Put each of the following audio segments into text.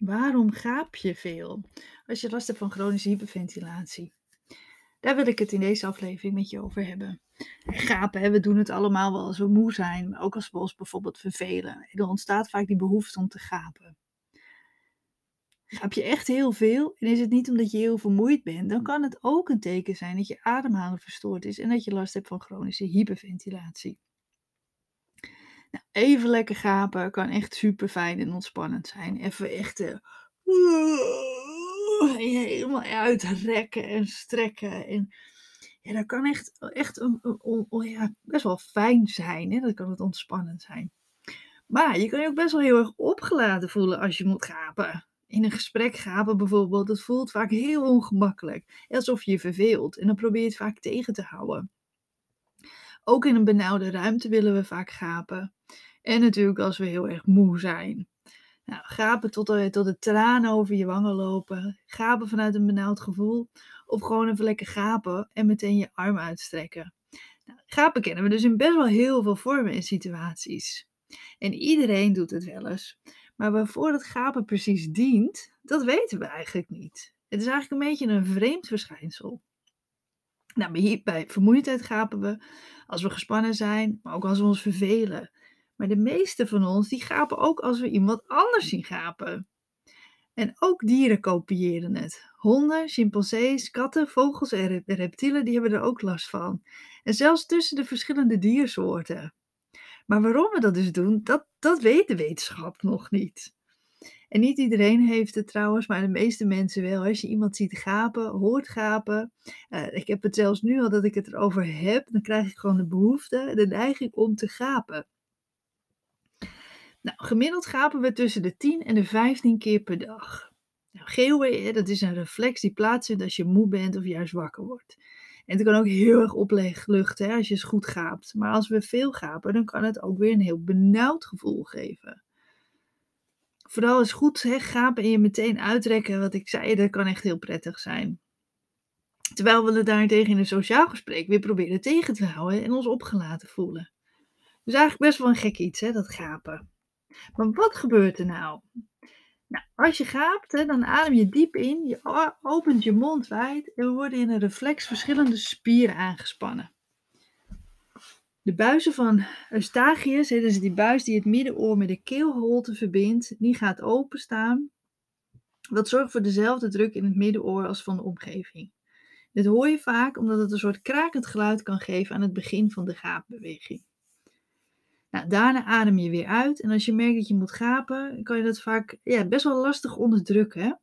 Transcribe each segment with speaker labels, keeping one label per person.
Speaker 1: Waarom gaap je veel als je last hebt van chronische hyperventilatie? Daar wil ik het in deze aflevering met je over hebben. Gapen, we doen het allemaal wel als we moe zijn, ook als we ons bijvoorbeeld vervelen. Er ontstaat vaak die behoefte om te gapen. Gaap je echt heel veel en is het niet omdat je heel vermoeid bent, dan kan het ook een teken zijn dat je ademhaling verstoord is en dat je last hebt van chronische hyperventilatie. Nou, even lekker gapen kan echt super fijn en ontspannend zijn. Even echt uh, helemaal uitrekken en strekken. En ja, dat kan echt, echt een, ja, best wel fijn zijn. Hè? Dat kan het ontspannend zijn. Maar je kan je ook best wel heel erg opgeladen voelen als je moet gapen. In een gesprek gapen bijvoorbeeld, dat voelt vaak heel ongemakkelijk. Alsof je je verveelt. En dan probeer je het vaak tegen te houden. Ook in een benauwde ruimte willen we vaak gapen. En natuurlijk als we heel erg moe zijn. Nou, gapen tot de, tot de tranen over je wangen lopen. Gapen vanuit een benauwd gevoel. Of gewoon even lekker gapen en meteen je arm uitstrekken. Nou, gapen kennen we dus in best wel heel veel vormen en situaties. En iedereen doet het wel eens. Maar waarvoor het gapen precies dient, dat weten we eigenlijk niet. Het is eigenlijk een beetje een vreemd verschijnsel. Nou, bij vermoeidheid gapen we als we gespannen zijn, maar ook als we ons vervelen. Maar de meeste van ons die gapen ook als we iemand anders zien gapen. En ook dieren kopiëren het. Honden, chimpansees, katten, vogels en reptielen die hebben er ook last van. En zelfs tussen de verschillende diersoorten. Maar waarom we dat dus doen, dat, dat weet de wetenschap nog niet. En niet iedereen heeft het trouwens, maar de meeste mensen wel. Als je iemand ziet gapen, hoort gapen. Uh, ik heb het zelfs nu al dat ik het erover heb, dan krijg ik gewoon de behoefte, de neiging om te gapen. Nou, gemiddeld gapen we tussen de 10 en de 15 keer per dag. Nou, geeuwen, dat is een reflex die plaatsvindt als je moe bent of juist wakker wordt. En het kan ook heel erg opluchten als je eens goed gaapt. Maar als we veel gapen, dan kan het ook weer een heel benauwd gevoel geven. Vooral is goed hè, gapen en je meteen uitrekken, wat ik zei, dat kan echt heel prettig zijn. Terwijl we het daarentegen in een sociaal gesprek weer proberen tegen te houden en ons opgelaten voelen. Dus eigenlijk best wel een gek iets, hè, dat gapen. Maar wat gebeurt er nou? Nou, als je gaapt, dan adem je diep in, je opent je mond wijd en er worden in een reflex verschillende spieren aangespannen. De buizen van Eustachius, hè, dus die buis die het middenoor met de keelholte verbindt, die gaat openstaan. Dat zorgt voor dezelfde druk in het middenoor als van de omgeving. Dit hoor je vaak omdat het een soort krakend geluid kan geven aan het begin van de gaapbeweging. Nou, daarna adem je weer uit. En als je merkt dat je moet gapen, kan je dat vaak ja, best wel lastig onderdrukken.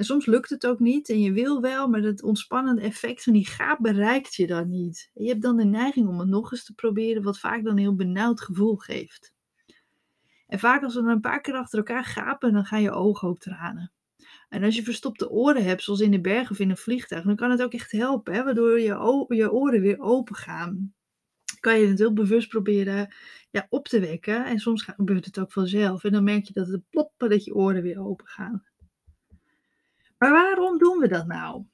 Speaker 1: En soms lukt het ook niet en je wil wel, maar het ontspannende effect van die gaap bereikt je dan niet. je hebt dan de neiging om het nog eens te proberen, wat vaak dan een heel benauwd gevoel geeft. En vaak als we dan een paar keer achter elkaar gapen, dan gaan je ogen ook tranen. En als je verstopte oren hebt, zoals in de berg of in een vliegtuig, dan kan het ook echt helpen, waardoor je, je oren weer open gaan kan je het heel bewust proberen ja, op te wekken. En soms gebeurt het ook vanzelf. En dan merk je dat het ploppen, dat je oren weer open gaan. Maar waarom doen we dat nou?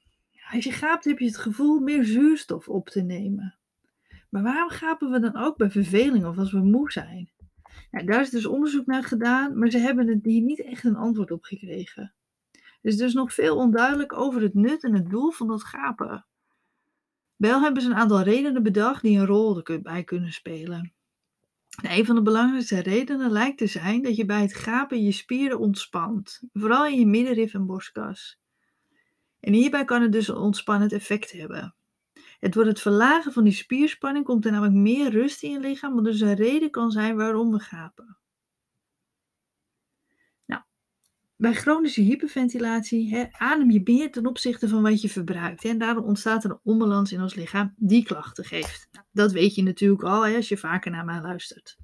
Speaker 1: Als je gaapt heb je het gevoel meer zuurstof op te nemen. Maar waarom gapen we dan ook bij verveling of als we moe zijn? Ja, daar is dus onderzoek naar gedaan, maar ze hebben er hier niet echt een antwoord op gekregen. Er is dus nog veel onduidelijk over het nut en het doel van dat gapen. Wel hebben ze een aantal redenen bedacht die een rol erbij kunnen spelen. Een van de belangrijkste redenen lijkt te zijn dat je bij het gapen je spieren ontspant, vooral in je middenrif en borstkas. En hierbij kan het dus een ontspannend effect hebben. Het door het verlagen van die spierspanning komt er namelijk meer rust in je lichaam, wat dus een reden kan zijn waarom we gapen. Bij chronische hyperventilatie adem je meer ten opzichte van wat je verbruikt. En daardoor ontstaat er een onbalans in ons lichaam die klachten geeft. Nou, dat weet je natuurlijk al als je vaker naar mij luistert.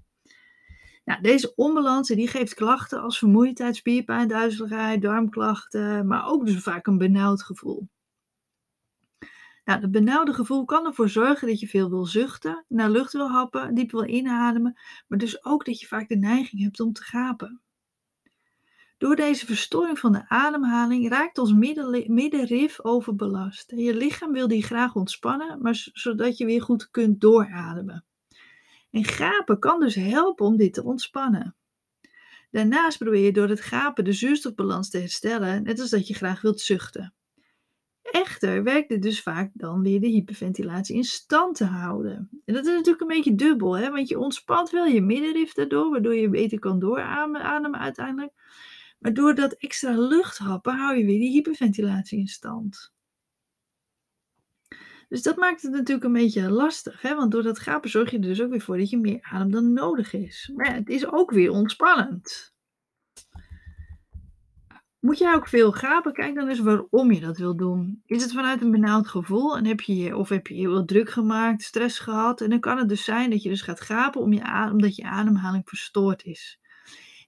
Speaker 1: Nou, deze onbalans die geeft klachten als vermoeidheid, spierpijn, duizeligheid, darmklachten, maar ook dus vaak een benauwd gevoel. Nou, het benauwde gevoel kan ervoor zorgen dat je veel wil zuchten, naar lucht wil happen, diep wil inademen, maar dus ook dat je vaak de neiging hebt om te gapen. Door deze verstoring van de ademhaling raakt ons middenrif overbelast. Je lichaam wil die graag ontspannen, maar zodat je weer goed kunt doorademen. En gapen kan dus helpen om dit te ontspannen. Daarnaast probeer je door het gapen de zuurstofbalans te herstellen, net als dat je graag wilt zuchten. Echter werkt het dus vaak dan weer de hyperventilatie in stand te houden. En dat is natuurlijk een beetje dubbel, hè? want je ontspant wel je middenrif daardoor, waardoor je beter kan doorademen uiteindelijk. Maar door dat extra lucht happen hou je weer die hyperventilatie in stand. Dus dat maakt het natuurlijk een beetje lastig, hè? want door dat gapen zorg je er dus ook weer voor dat je meer adem dan nodig is. Maar het is ook weer ontspannend. Moet jij ook veel gapen? Kijk dan eens waarom je dat wil doen. Is het vanuit een benauwd gevoel en heb je of heb je je heel druk gemaakt, stress gehad? En dan kan het dus zijn dat je dus gaat gapen om je, omdat je ademhaling verstoord is.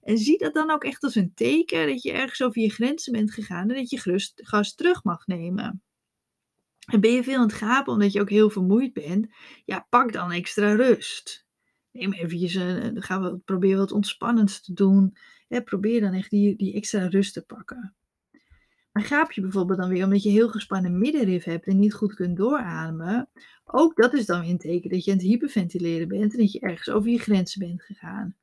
Speaker 1: En zie dat dan ook echt als een teken dat je ergens over je grenzen bent gegaan en dat je gerust gas terug mag nemen. En ben je veel aan het gapen omdat je ook heel vermoeid bent? Ja, pak dan extra rust. Neem eventjes een, gaan we proberen wat ontspannends te doen. Probeer dan echt die, die extra rust te pakken. Maar gaap je bijvoorbeeld dan weer omdat je heel gespannen middenrif hebt en niet goed kunt doorademen, ook dat is dan weer een teken dat je aan het hyperventileren bent en dat je ergens over je grenzen bent gegaan.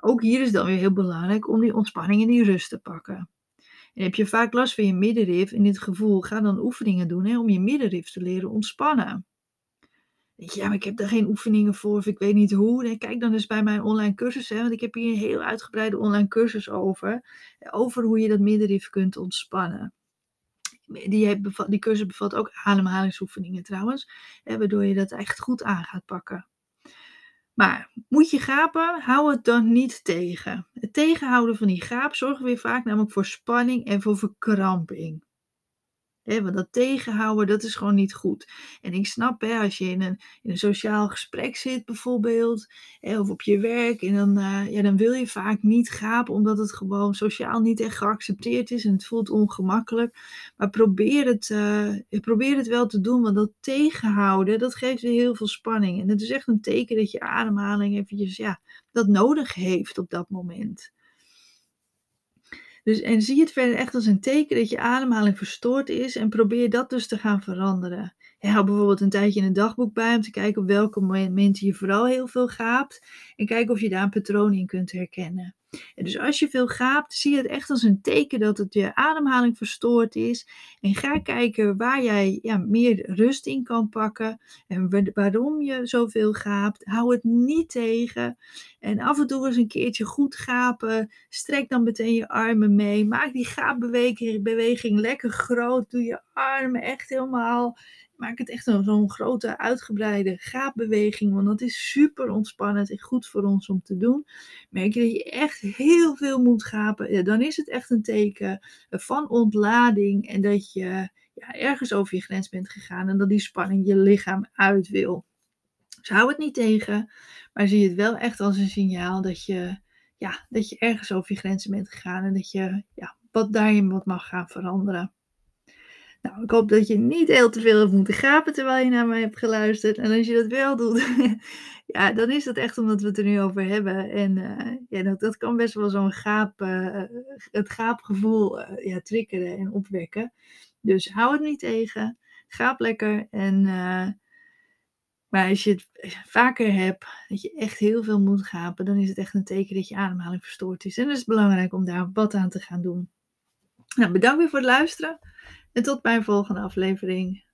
Speaker 1: Ook hier is dan weer heel belangrijk om die ontspanning en die rust te pakken. En heb je vaak last van je middenrif en dit gevoel, ga dan oefeningen doen hè, om je middenrif te leren ontspannen. Denk je, ja, maar ik heb daar geen oefeningen voor of ik weet niet hoe. Kijk dan eens bij mijn online cursus, hè, want ik heb hier een heel uitgebreide online cursus over. Over hoe je dat middenrif kunt ontspannen. Die, die cursus bevat ook ademhalingsoefeningen trouwens, hè, waardoor je dat echt goed aan gaat pakken. Maar moet je gapen, hou het dan niet tegen. Het tegenhouden van die gaap zorgt weer vaak namelijk voor spanning en voor verkramping. Want dat tegenhouden, dat is gewoon niet goed. En ik snap, als je in een, in een sociaal gesprek zit bijvoorbeeld, of op je werk, en dan, uh, ja, dan wil je vaak niet gapen, omdat het gewoon sociaal niet echt geaccepteerd is en het voelt ongemakkelijk. Maar probeer het, uh, probeer het wel te doen, want dat tegenhouden, dat geeft weer heel veel spanning. En het is echt een teken dat je ademhaling eventjes, ja, dat nodig heeft op dat moment. Dus, en zie het verder echt als een teken dat je ademhaling verstoord is en probeer dat dus te gaan veranderen. hou bijvoorbeeld een tijdje een dagboek bij om te kijken op welke momenten je vooral heel veel gaapt en kijk of je daar een patroon in kunt herkennen. En dus als je veel gaapt, zie het echt als een teken dat het je ademhaling verstoord is. En ga kijken waar jij ja, meer rust in kan pakken. En waarom je zoveel gaapt. Hou het niet tegen. En af en toe eens een keertje goed gapen. Strek dan meteen je armen mee. Maak die gaapbeweging lekker groot. Doe je armen echt helemaal maak het echt zo'n grote uitgebreide gaapbeweging, want dat is super ontspannend en goed voor ons om te doen. Merk je dat je echt heel veel moet gapen, dan is het echt een teken van ontlading en dat je ja, ergens over je grens bent gegaan en dat die spanning je lichaam uit wil. Dus hou het niet tegen, maar zie het wel echt als een signaal dat je, ja, dat je ergens over je grenzen bent gegaan en dat je ja, wat daarin wat mag gaan veranderen. Nou, ik hoop dat je niet heel te veel hebt moeten gapen terwijl je naar mij hebt geluisterd. En als je dat wel doet, ja, dan is dat echt omdat we het er nu over hebben. En uh, ja, dat, dat, kan best wel zo'n gaap, uh, het gaapgevoel uh, ja, triggeren en opwekken. Dus hou het niet tegen. Gaap lekker. En, maar als je het vaker hebt, dat je echt heel veel moet gapen, dan is het echt een teken dat je ademhaling verstoord is. En dan is het belangrijk om daar wat aan te gaan doen. Nou, bedankt weer voor het luisteren. En tot mijn volgende aflevering.